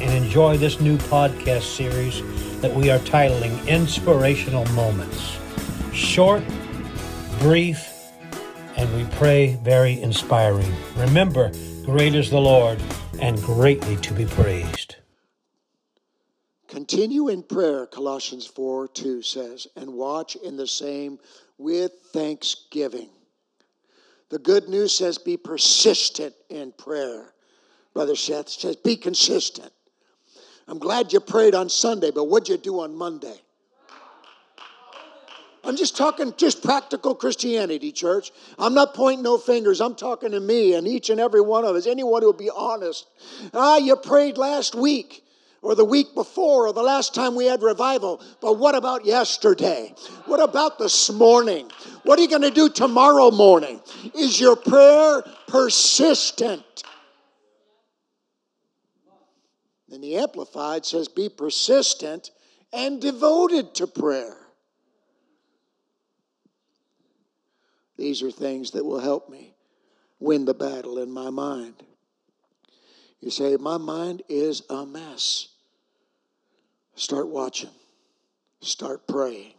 and enjoy this new podcast series that we are titling Inspirational Moments. Short, brief, and we pray very inspiring. Remember, great is the Lord and greatly to be praised. Continue in prayer, Colossians 4 2 says, and watch in the same with thanksgiving. The good news says, be persistent in prayer. Brother Seth says, be consistent. I'm glad you prayed on Sunday, but what'd you do on Monday? I'm just talking just practical Christianity, church. I'm not pointing no fingers. I'm talking to me and each and every one of us. Anyone who'll be honest. Ah, you prayed last week or the week before or the last time we had revival. But what about yesterday? What about this morning? What are you going to do tomorrow morning? Is your prayer persistent? And the Amplified says, be persistent and devoted to prayer. These are things that will help me win the battle in my mind. You say, My mind is a mess. Start watching, start praying.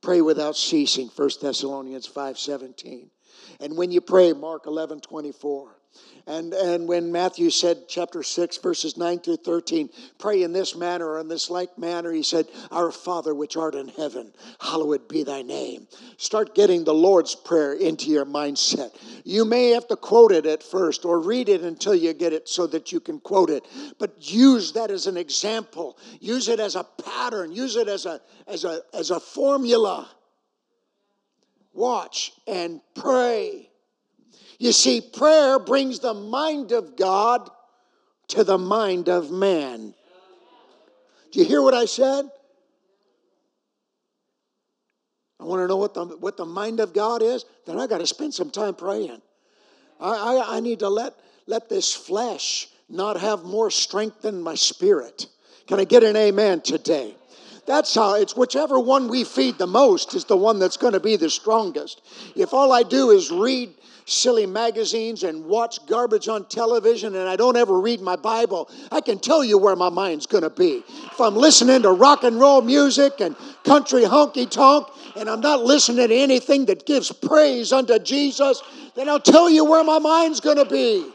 Pray without ceasing, 1 Thessalonians 5 17. And when you pray, Mark 11 24. And, and when Matthew said, chapter 6, verses 9 through 13, pray in this manner or in this like manner, he said, Our Father which art in heaven, hallowed be thy name. Start getting the Lord's Prayer into your mindset. You may have to quote it at first or read it until you get it so that you can quote it. But use that as an example, use it as a pattern, use it as a, as a, as a formula. Watch and pray. You see, prayer brings the mind of God to the mind of man. Do you hear what I said? I want to know what the, what the mind of God is, then I got to spend some time praying. I, I, I need to let, let this flesh not have more strength than my spirit. Can I get an amen today? That's how it's whichever one we feed the most is the one that's going to be the strongest. If all I do is read silly magazines and watch garbage on television and I don't ever read my Bible, I can tell you where my mind's going to be. If I'm listening to rock and roll music and country honky tonk and I'm not listening to anything that gives praise unto Jesus, then I'll tell you where my mind's going to be.